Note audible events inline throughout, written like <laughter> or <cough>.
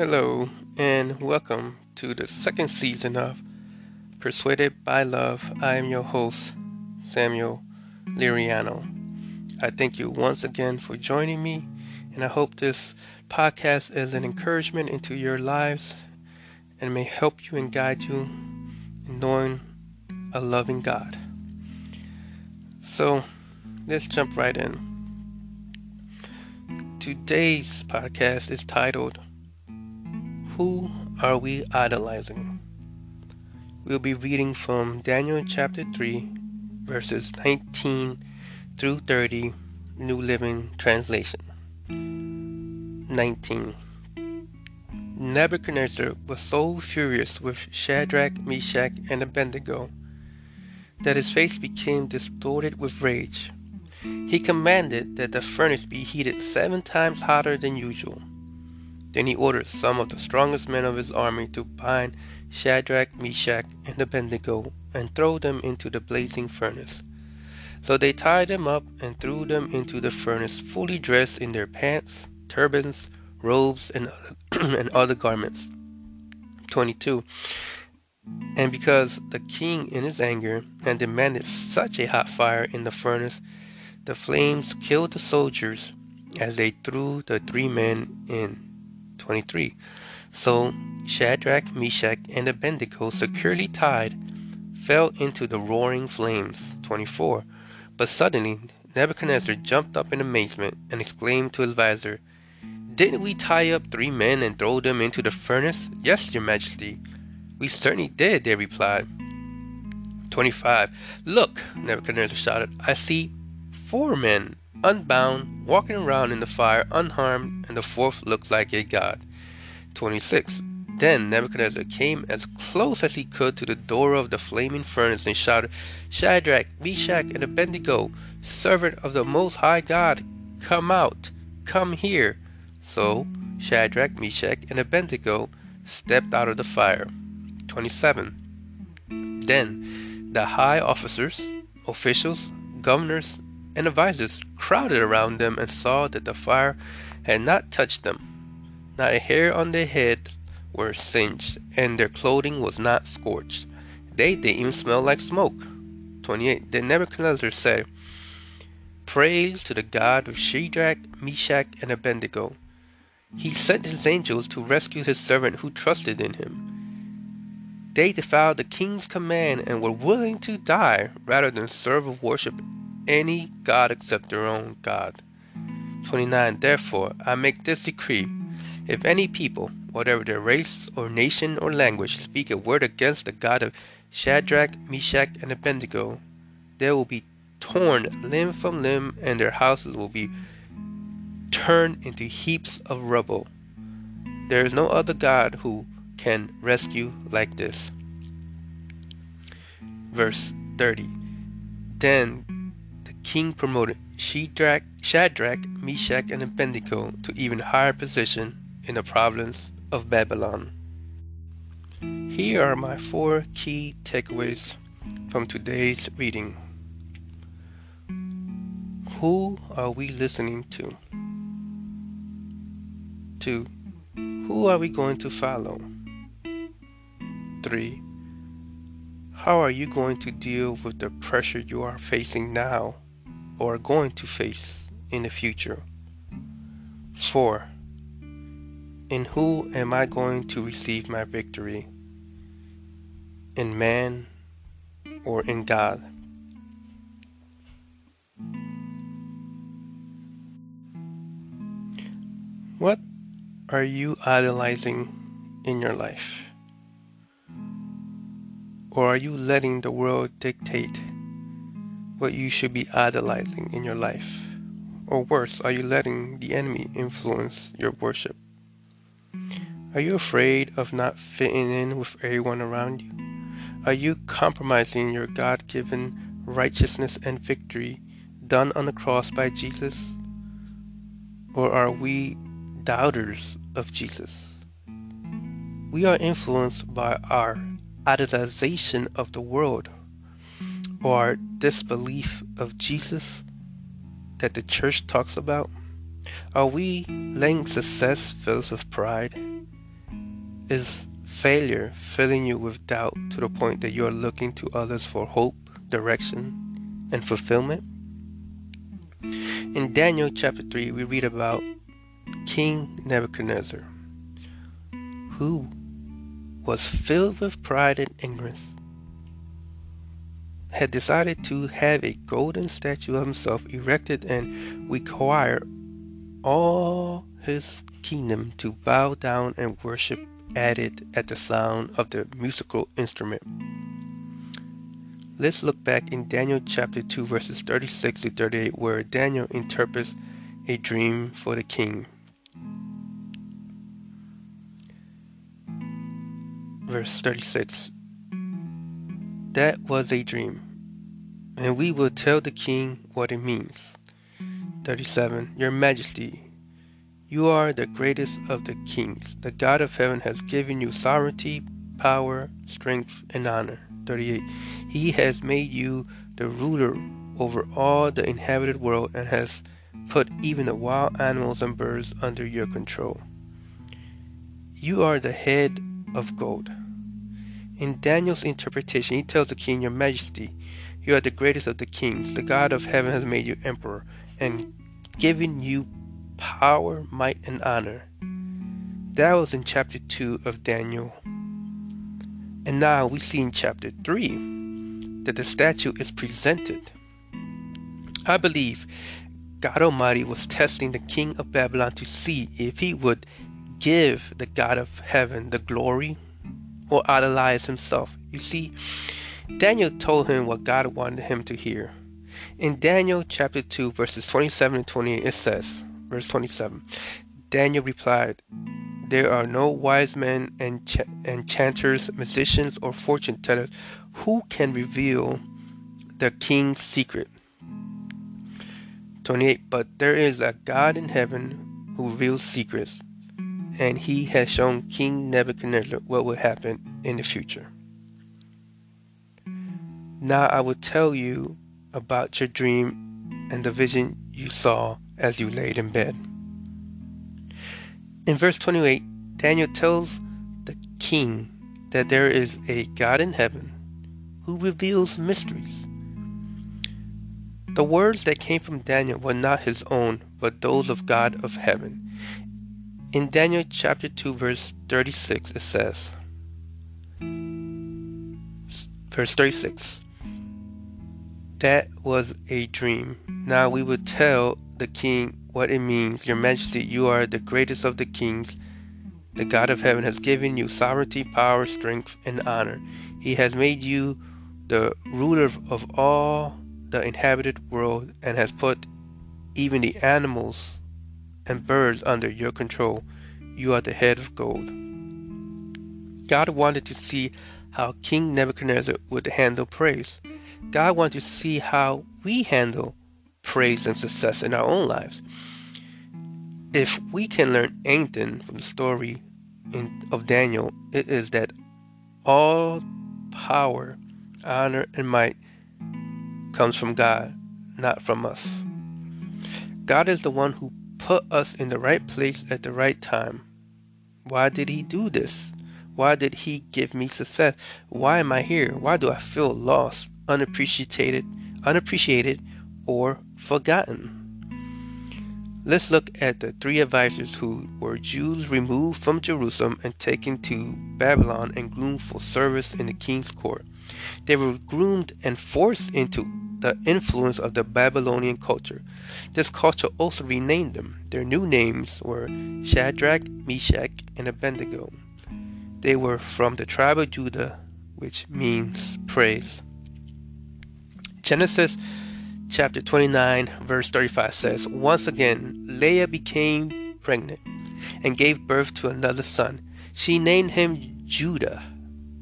Hello, and welcome to the second season of Persuaded by Love. I am your host, Samuel Liriano. I thank you once again for joining me, and I hope this podcast is an encouragement into your lives and may help you and guide you in knowing a loving God. So, let's jump right in. Today's podcast is titled Who Are We Idolizing? We'll be reading from Daniel chapter 3, verses 19 through 30, New Living Translation. 19. Nebuchadnezzar was so furious with Shadrach, Meshach, and Abednego that his face became distorted with rage. He commanded that the furnace be heated seven times hotter than usual. Then he ordered some of the strongest men of his army to bind Shadrach, Meshach, and Abednego and throw them into the blazing furnace. So they tied them up and threw them into the furnace, fully dressed in their pants, turbans, robes, and other, <clears throat> and other garments. 22. And because the king, in his anger, had demanded such a hot fire in the furnace, the flames killed the soldiers as they threw the three men in. 23. So Shadrach, Meshach, and Abednego, securely tied, fell into the roaring flames. 24. But suddenly Nebuchadnezzar jumped up in amazement and exclaimed to his adviser, Didn't we tie up three men and throw them into the furnace? Yes, your majesty. We certainly did, they replied. 25. Look, Nebuchadnezzar shouted, I see four men, unbound, walking around in the fire unharmed, and the fourth looked like a god. 26. Then Nebuchadnezzar came as close as he could to the door of the flaming furnace and shouted, Shadrach, Meshach, and Abednego, servant of the Most High God, come out, come here. So Shadrach, Meshach, and Abednego stepped out of the fire. 27. Then the high officers, officials, governors, and the advisers crowded around them and saw that the fire had not touched them. Not a hair on their heads were singed, and their clothing was not scorched. They didn't even smell like smoke. 28. Then Nebuchadnezzar said, Praise to the God of Shadrach, Meshach, and Abednego. He sent his angels to rescue his servant who trusted in him. They defied the king's command and were willing to die rather than serve or worship any god except their own God. 29. Therefore, I make this decree if any people, whatever their race or nation or language, speak a word against the God of Shadrach, Meshach, and Abednego, they will be torn limb from limb, and their houses will be turned into heaps of rubble. There is no other God who can rescue like this. Verse 30 Then king promoted Shadrach, Shadrach, Meshach, and Abednego to even higher position in the province of Babylon. Here are my four key takeaways from today's reading. Who are we listening to? 2. Who are we going to follow? 3. How are you going to deal with the pressure you are facing now or are going to face in the future. 4. In who am I going to receive my victory? In man or in God? What are you idolizing in your life? Or are you letting the world dictate what you should be idolizing in your life? Or worse, are you letting the enemy influence your worship? Are you afraid of not fitting in with everyone around you? Are you compromising your God given righteousness and victory done on the cross by Jesus? Or are we doubters of Jesus? We are influenced by our idolization of the world or disbelief of Jesus that the church talks about? Are we letting success fill us with pride? Is failure filling you with doubt to the point that you're looking to others for hope, direction, and fulfillment? In Daniel chapter 3, we read about King Nebuchadnezzar, who was filled with pride and ignorance, had decided to have a golden statue of himself erected and require all his kingdom to bow down and worship at it at the sound of the musical instrument. Let's look back in Daniel chapter 2, verses 36 to 38, where Daniel interprets a dream for the king. Verse 36 That was a dream, and we will tell the king what it means. 37 Your Majesty, you are the greatest of the kings. The God of heaven has given you sovereignty, power, strength, and honor. 38. He has made you the ruler over all the inhabited world and has put even the wild animals and birds under your control. You are the head of gold. In Daniel's interpretation, he tells the king, Your Majesty, you are the greatest of the kings. The God of heaven has made you emperor and given you power, might, and honor. That was in chapter 2 of Daniel. And now we see in chapter 3 that the statue is presented. I believe God Almighty was testing the king of Babylon to see if he would give the God of heaven the glory or idolize himself. You see, Daniel told him what God wanted him to hear. In Daniel chapter 2, verses 27 and 28, it says, Verse 27 Daniel replied, There are no wise men, ench- enchanters, musicians, or fortune tellers who can reveal the king's secret. 28 But there is a God in heaven who reveals secrets, and he has shown King Nebuchadnezzar what will happen in the future. Now I will tell you about your dream and the vision you saw as you laid in bed. In verse 28, Daniel tells the king that there is a God in heaven who reveals mysteries. The words that came from Daniel were not his own, but those of God of heaven. In Daniel chapter 2, verse 36, it says, verse 36, that was a dream. Now we will tell the king what it means. Your majesty, you are the greatest of the kings. The God of heaven has given you sovereignty, power, strength, and honor. He has made you the ruler of all the inhabited world and has put even the animals and birds under your control. You are the head of gold. God wanted to see how King Nebuchadnezzar would handle praise. God wanted to see how we handle praise and success in our own lives. If we can learn anything from the story in, of Daniel, it is that all power, honor, and might comes from God, not from us. God is the one who put us in the right place at the right time. Why did He do this? Why did He give me success? Why am I here? Why do I feel lost, unappreciated, unappreciated, or forgotten. Let's look at the three advisors who were Jews removed from Jerusalem and taken to Babylon and groomed for service in the king's court. They were groomed and forced into the influence of the Babylonian culture. This culture also renamed them. Their new names were Shadrach, Meshach, and Abednego. They were from the tribe of Judah, which means praise. Genesis chapter 29, verse 35 says, Once again, Leah became pregnant and gave birth to another son. She named him Judah,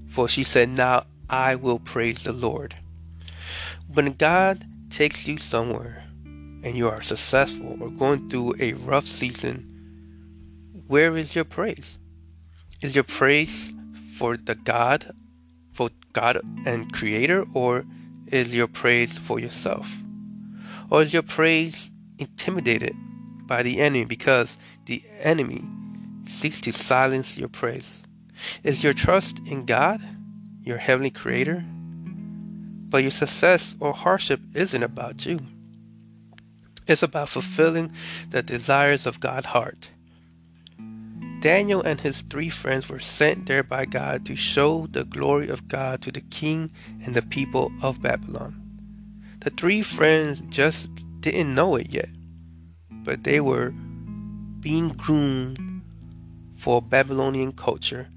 for she said, Now I will praise the Lord. When God takes you somewhere and you are successful or going through a rough season, where is your praise? Is your praise for the God, for God and Creator, or is your praise for yourself? Or is your praise intimidated by the enemy because the enemy seeks to silence your praise? Is your trust in God, your heavenly creator? But your success or hardship isn't about you. It's about fulfilling the desires of God's heart. Daniel and his three friends were sent there by God to show the glory of God to the king and the people of Babylon. The three friends just didn't know it yet, but they were being groomed for Babylonian culture,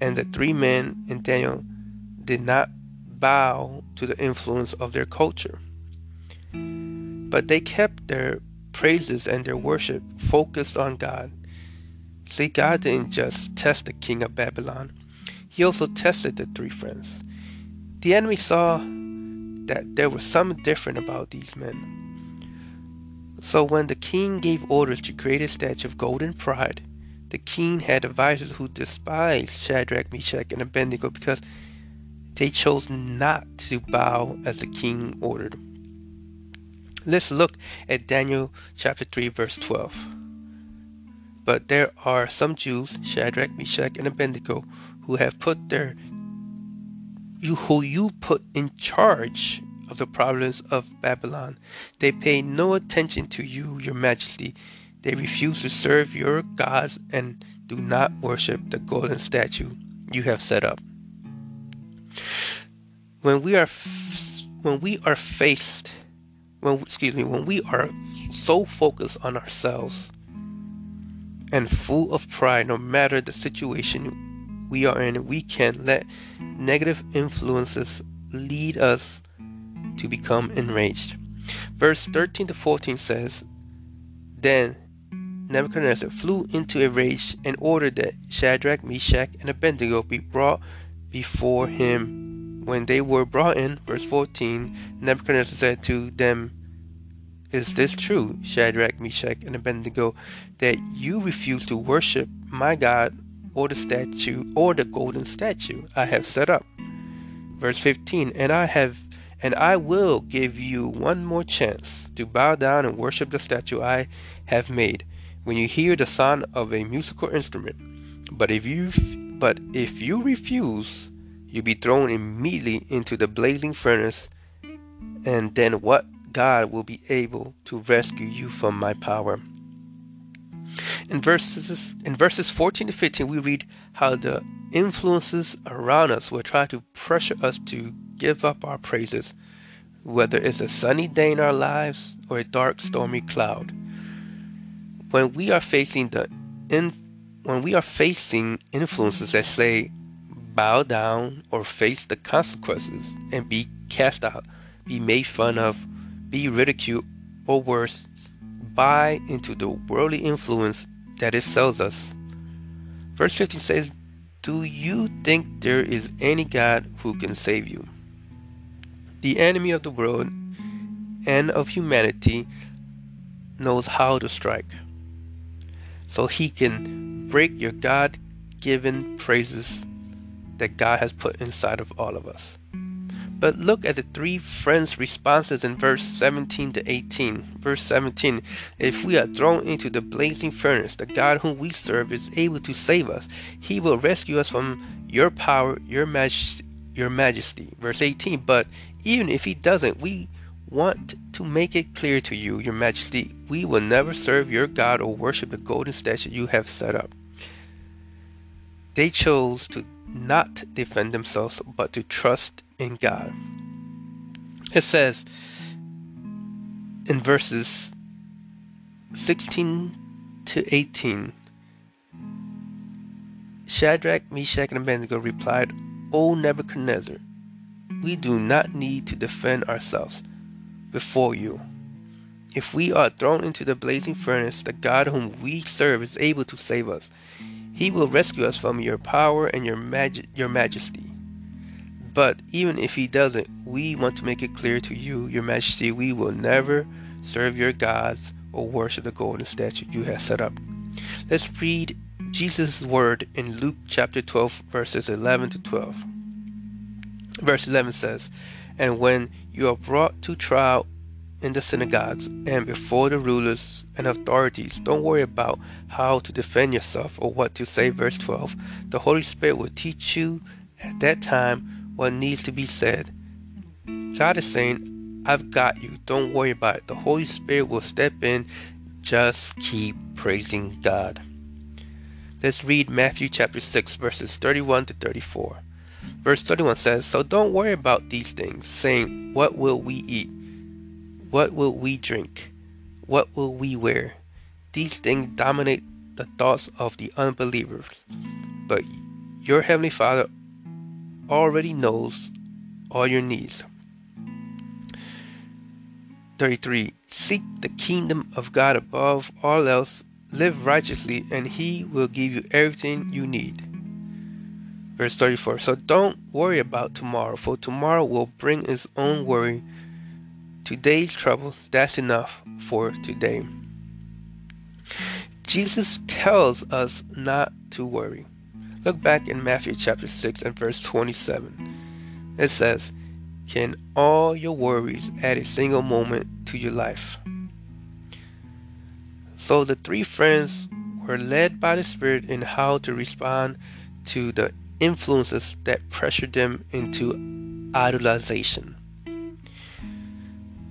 and the three men in Daniel did not bow to the influence of their culture. But they kept their praises and their worship focused on God. See, God didn't just test the king of Babylon, he also tested the three friends. The enemy saw that there was something different about these men. So when the king gave orders to create a statue of golden pride, the king had advisors who despised Shadrach, Meshach, and Abednego because they chose not to bow as the king ordered. Let's look at Daniel chapter 3, verse 12. But there are some Jews, Shadrach, Meshach, and Abednego, who have put their you who you put in charge of the province of Babylon. They pay no attention to you, your majesty. They refuse to serve your gods and do not worship the golden statue you have set up. When we are when we are faced when excuse me, when we are so focused on ourselves and full of pride no matter the situation we are in, we can let negative influences lead us to become enraged. Verse 13 to 14 says, Then Nebuchadnezzar flew into a rage and ordered that Shadrach, Meshach, and Abednego be brought before him. When they were brought in, verse 14, Nebuchadnezzar said to them, Is this true, Shadrach, Meshach, and Abednego, that you refuse to worship my God or the statue or the golden statue I have set up? Verse 15, And I have and I will give you one more chance to bow down and worship the statue I have made when you hear the sound of a musical instrument. But if you but if you refuse, you'll be thrown immediately into the blazing furnace, and then what God will be able to rescue you from my power. In verses in verses 14 to 15 we read how the influences around us will try to pressure us to give up our praises, whether it's a sunny day in our lives or a dark stormy cloud when we are facing the in, when we are facing influences that say bow down or face the consequences and be cast out, be made fun of, be ridiculed, or worse, buy into the worldly influence that it sells us. Verse 15 says, Do you think there is any God who can save you? The enemy of the world and of humanity knows how to strike so he can break your God given praises that God has put inside of all of us. But look at the three friends' responses in verse 17 to 18. Verse 17 If we are thrown into the blazing furnace, the God whom we serve is able to save us. He will rescue us from your power, your. Your majesty. Verse 18 But even if he doesn't, we want to make it clear to you, your majesty, we will never serve your God or worship the golden statue you have set up. They chose to not defend themselves, but to trust in God. It says in verses 16 to 18 Shadrach, Meshach, and Abednego replied, O Nebuchadnezzar, we do not need to defend ourselves before you. If we are thrown into the blazing furnace, the God whom we serve is able to save us. He will rescue us from your power and your, your majesty. But even if he doesn't, we want to make it clear to you, your majesty, we will never serve your gods or worship the golden statue you have set up. Let's read Jesus' word in Luke chapter 12, verses 11 to 12. Verse 11 says, and when you are brought to trial in the synagogues and before the rulers and authorities. Don't worry about how to defend yourself or what to say. Verse 12. The Holy Spirit will teach you at that time what needs to be said. God is saying, I've got you. Don't worry about it. The Holy Spirit will step in. Just keep praising God. Let's read Matthew chapter 6, verses 31 to 34. Verse 31 says, So don't worry about these things, saying, What will we eat? What will we drink? What will we wear? These things dominate the thoughts of the unbelievers. But your Heavenly Father already knows all your needs. 33. Seek the kingdom of God above all else Live righteously, and He will give you everything you need. Verse 34 So don't worry about tomorrow, for tomorrow will bring its own worry. Today's trouble, that's enough for today. Jesus tells us not to worry. Look back in Matthew chapter 6 and verse 27. It says, Can all your worries add a single moment to your life? So the three friends were led by the Spirit in how to respond to the influences that pressured them into idolization.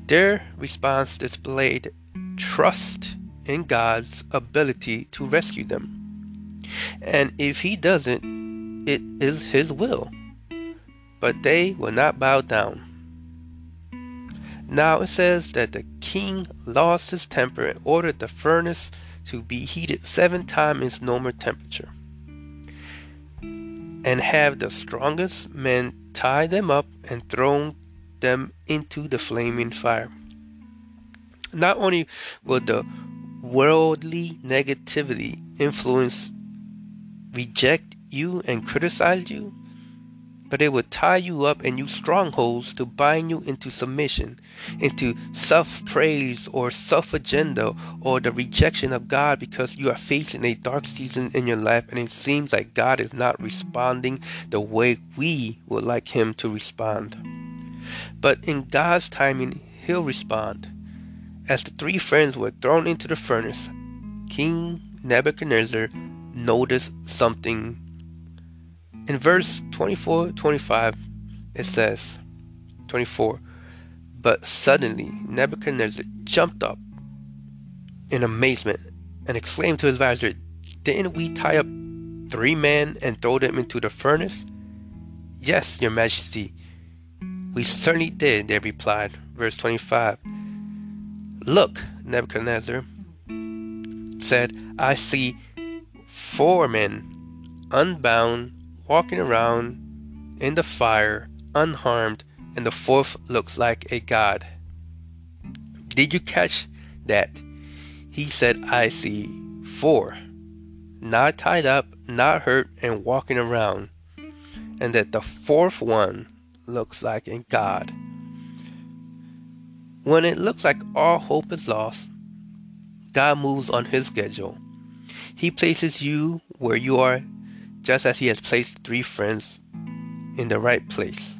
Their response displayed trust in God's ability to rescue them. And if He doesn't, it is His will. But they will not bow down. Now it says that the king lost his temper and ordered the furnace to be heated seven times its normal temperature, and have the strongest men tie them up and throw them into the flaming fire. Not only will the worldly negativity influence reject you and criticize you, but it will tie you up in use strongholds to bind you into submission, into self praise or self agenda or the rejection of God because you are facing a dark season in your life and it seems like God is not responding the way we would like Him to respond. But in God's timing, He'll respond. As the three friends were thrown into the furnace, King Nebuchadnezzar noticed something in verse 24 25, it says, 24, but suddenly Nebuchadnezzar jumped up in amazement and exclaimed to his advisor, Didn't we tie up three men and throw them into the furnace? Yes, your majesty, we certainly did, they replied. Verse 25. Look, Nebuchadnezzar said, I see four men unbound walking around in the fire unharmed, and the fourth looks like a god. Did you catch that? He said, I see four, not tied up, not hurt, and walking around, and that the fourth one looks like in god. When it looks like all hope is lost, God moves on his schedule. He places you where you are just as he has placed three friends in the right place.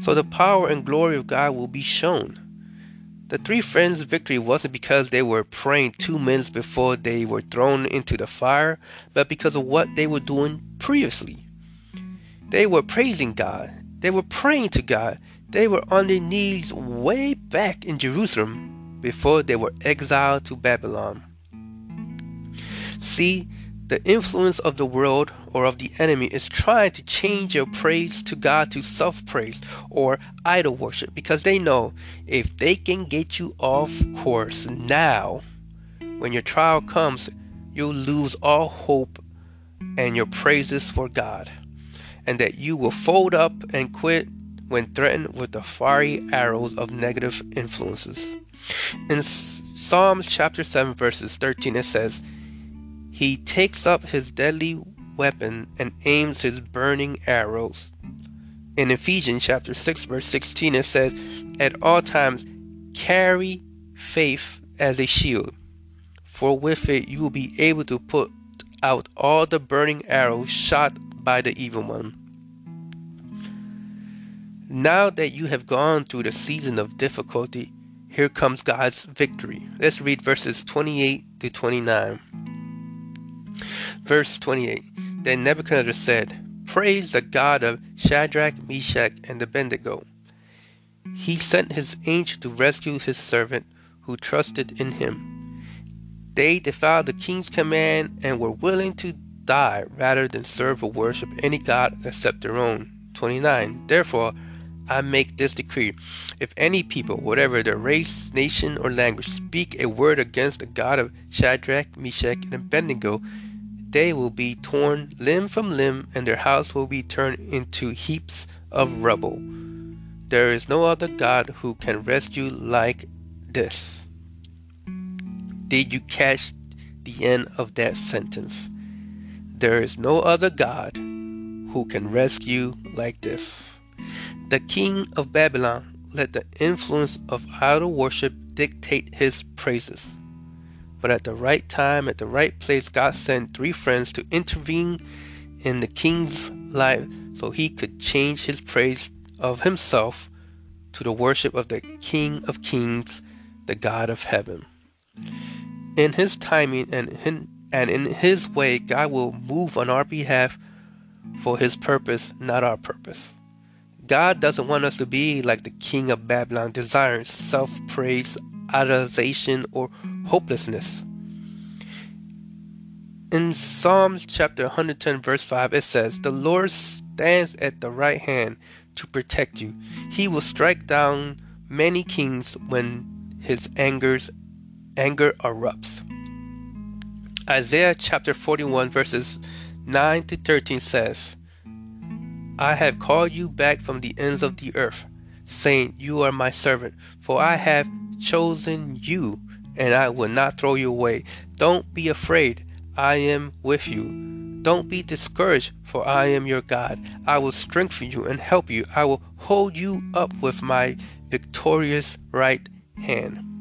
So the power and glory of God will be shown. The three friends' victory wasn't because they were praying two minutes before they were thrown into the fire, but because of what they were doing previously. They were praising God, they were praying to God, they were on their knees way back in Jerusalem before they were exiled to Babylon. See, the influence of the world or of the enemy is trying to change your praise to God to self praise or idol worship because they know if they can get you off course now, when your trial comes, you'll lose all hope and your praises for God, and that you will fold up and quit when threatened with the fiery arrows of negative influences. In Psalms chapter 7, verses 13, it says, he takes up his deadly weapon and aims his burning arrows. In Ephesians chapter 6 verse 16 it says, At all times carry faith as a shield, for with it you will be able to put out all the burning arrows shot by the evil one. Now that you have gone through the season of difficulty, here comes God's victory. Let's read verses 28 to 29. Verse 28 Then Nebuchadnezzar said, Praise the God of Shadrach, Meshach, and Abednego. He sent his angel to rescue his servant who trusted in him. They defied the king's command and were willing to die rather than serve or worship any god except their own. 29. Therefore, I make this decree. If any people, whatever their race, nation, or language, speak a word against the God of Shadrach, Meshach, and Abednego, they will be torn limb from limb, and their house will be turned into heaps of rubble. There is no other God who can rescue like this. Did you catch the end of that sentence? There is no other God who can rescue like this. The king of Babylon let the influence of idol worship dictate his praises. But at the right time, at the right place, God sent three friends to intervene in the king's life so he could change his praise of himself to the worship of the King of Kings, the God of heaven. In his timing and in, and in his way, God will move on our behalf for his purpose, not our purpose. God doesn't want us to be like the king of Babylon, desiring self praise, idolization, or hopelessness. In Psalms chapter 110, verse 5, it says, The Lord stands at the right hand to protect you. He will strike down many kings when his anger's, anger erupts. Isaiah chapter 41, verses 9 to 13 says, I have called you back from the ends of the earth, saying, You are my servant, for I have chosen you, and I will not throw you away. Don't be afraid, I am with you. Don't be discouraged, for I am your God. I will strengthen you and help you. I will hold you up with my victorious right hand.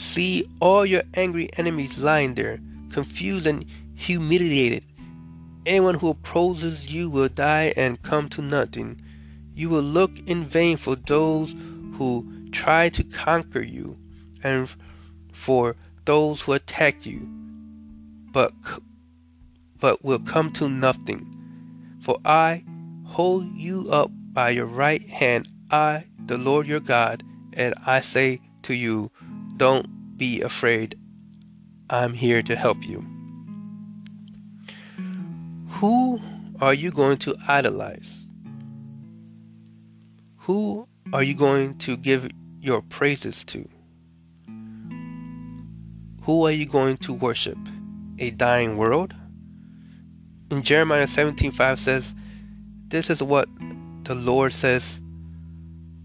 See all your angry enemies lying there, confused and humiliated. Anyone who opposes you will die and come to nothing. You will look in vain for those who try to conquer you, and for those who attack you, but but will come to nothing. For I hold you up by your right hand, I, the Lord your God, and I say to you, don't be afraid. I'm here to help you. Who are you going to idolize? Who are you going to give your praises to? Who are you going to worship? A dying world? In Jeremiah 17:5 says, This is what the Lord says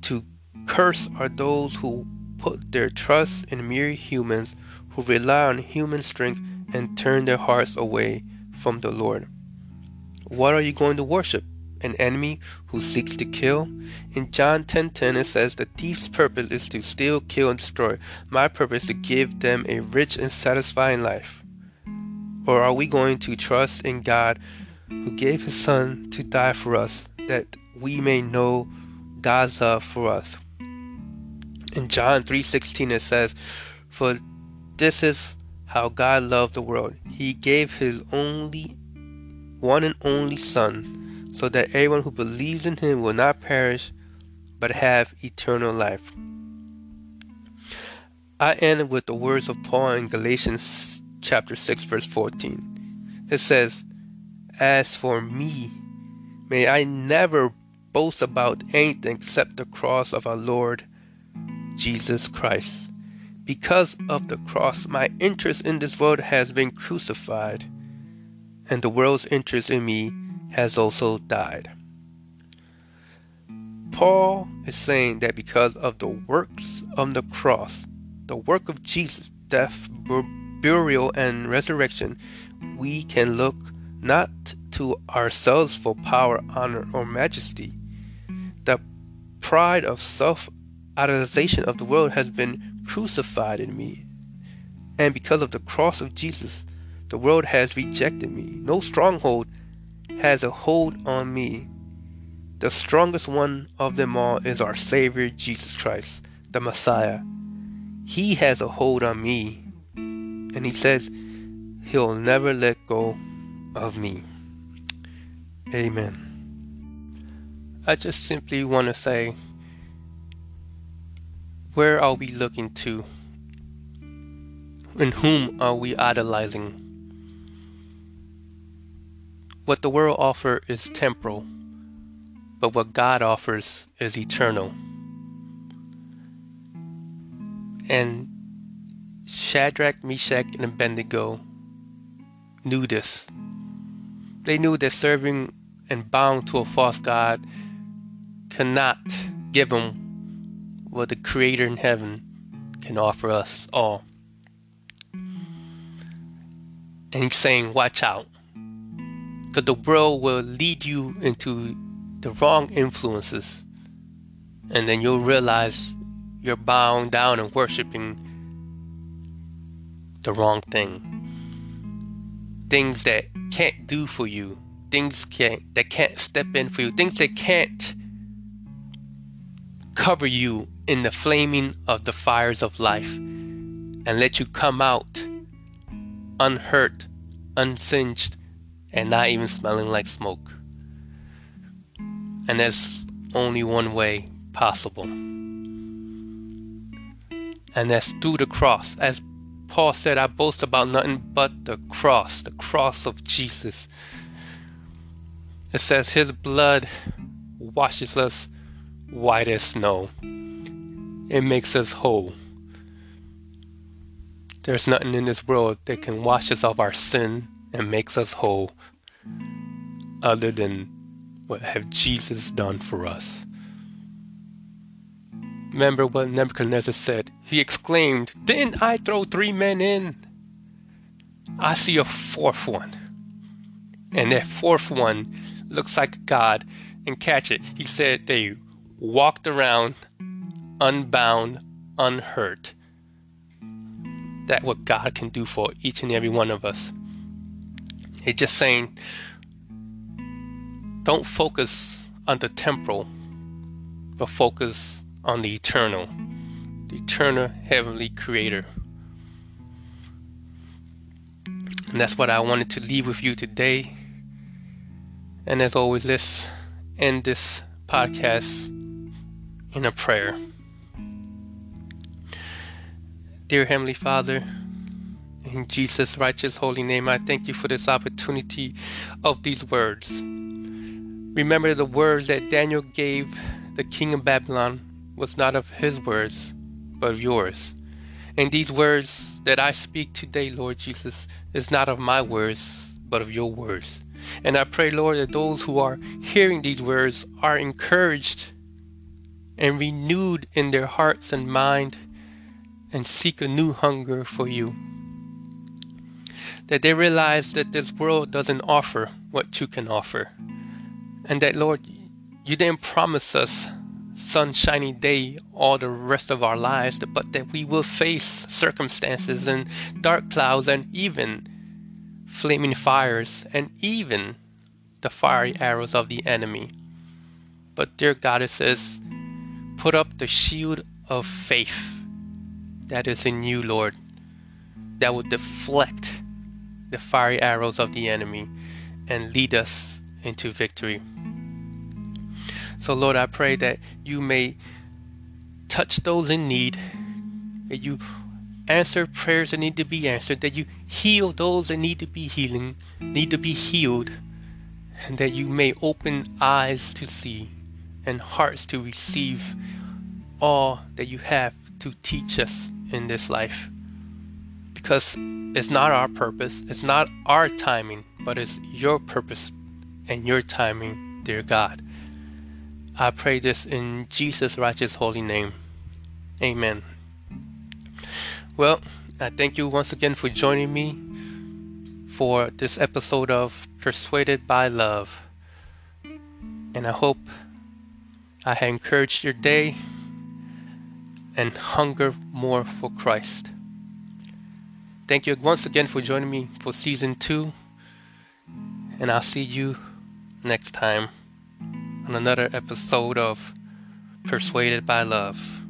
to curse are those who put their trust in mere humans who rely on human strength and turn their hearts away from the Lord. What are you going to worship? An enemy who seeks to kill? In John 10:10 10, it says the thief's purpose is to steal, kill and destroy. My purpose is to give them a rich and satisfying life. Or are we going to trust in God who gave his son to die for us that we may know God's love for us? In John 3:16 it says, "For this is how God loved the world. He gave his only one and only son, so that everyone who believes in him will not perish but have eternal life." I end with the words of Paul in Galatians chapter 6 verse 14. It says, "As for me, may I never boast about anything except the cross of our Lord Jesus Christ. Because of the cross, my interest in this world has been crucified, and the world's interest in me has also died. Paul is saying that because of the works of the cross, the work of Jesus' death, burial, and resurrection, we can look not to ourselves for power, honor, or majesty. The pride of self idolization of the world has been crucified in me. And because of the cross of Jesus, the world has rejected me. No stronghold has a hold on me. The strongest one of them all is our Savior Jesus Christ, the Messiah. He has a hold on me, and He says He'll never let go of me. Amen. I just simply want to say, where are we looking to? And whom are we idolizing? What the world offers is temporal, but what God offers is eternal. And Shadrach, Meshach, and Abednego knew this. They knew that serving and bound to a false God cannot give them what the Creator in heaven can offer us all. And he's saying, Watch out. Because the world will lead you into the wrong influences. And then you'll realize you're bowing down and worshiping the wrong thing. Things that can't do for you, things can't that can't step in for you, things that can't cover you in the flaming of the fires of life and let you come out unhurt, unsinged, and not even smelling like smoke. And there's only one way possible. And that's through the cross. As Paul said, I boast about nothing but the cross, the cross of Jesus. It says, His blood washes us white as snow, it makes us whole. There's nothing in this world that can wash us of our sin and makes us whole other than what have Jesus done for us. Remember what Nebuchadnezzar said? He exclaimed, Didn't I throw three men in? I see a fourth one. And that fourth one looks like God and catch it. He said they walked around unbound, unhurt that what God can do for each and every one of us. It's just saying, don't focus on the temporal, but focus on the eternal, the eternal heavenly creator. And that's what I wanted to leave with you today. And as always, let's end this podcast in a prayer. Dear Heavenly Father, in Jesus' righteous holy name, I thank you for this opportunity of these words. Remember the words that Daniel gave the king of Babylon was not of his words, but of yours. And these words that I speak today, Lord Jesus, is not of my words, but of your words. And I pray, Lord, that those who are hearing these words are encouraged and renewed in their hearts and mind and seek a new hunger for you. That they realize that this world doesn't offer what you can offer. And that, Lord, you didn't promise us sunshiny day all the rest of our lives, but that we will face circumstances and dark clouds and even flaming fires and even the fiery arrows of the enemy. But, dear God, it says, put up the shield of faith that is in you, Lord, that will deflect the fiery arrows of the enemy and lead us into victory. So, Lord, I pray that you may touch those in need, that you answer prayers that need to be answered, that you heal those that need to be healing, need to be healed, and that you may open eyes to see and hearts to receive all that you have to teach us in this life. Because it's not our purpose, it's not our timing, but it's your purpose and your timing, dear God. I pray this in Jesus' righteous holy name. Amen. Well, I thank you once again for joining me for this episode of Persuaded by Love. And I hope I encouraged your day and hunger more for Christ. Thank you once again for joining me for season two, and I'll see you next time on another episode of Persuaded by Love.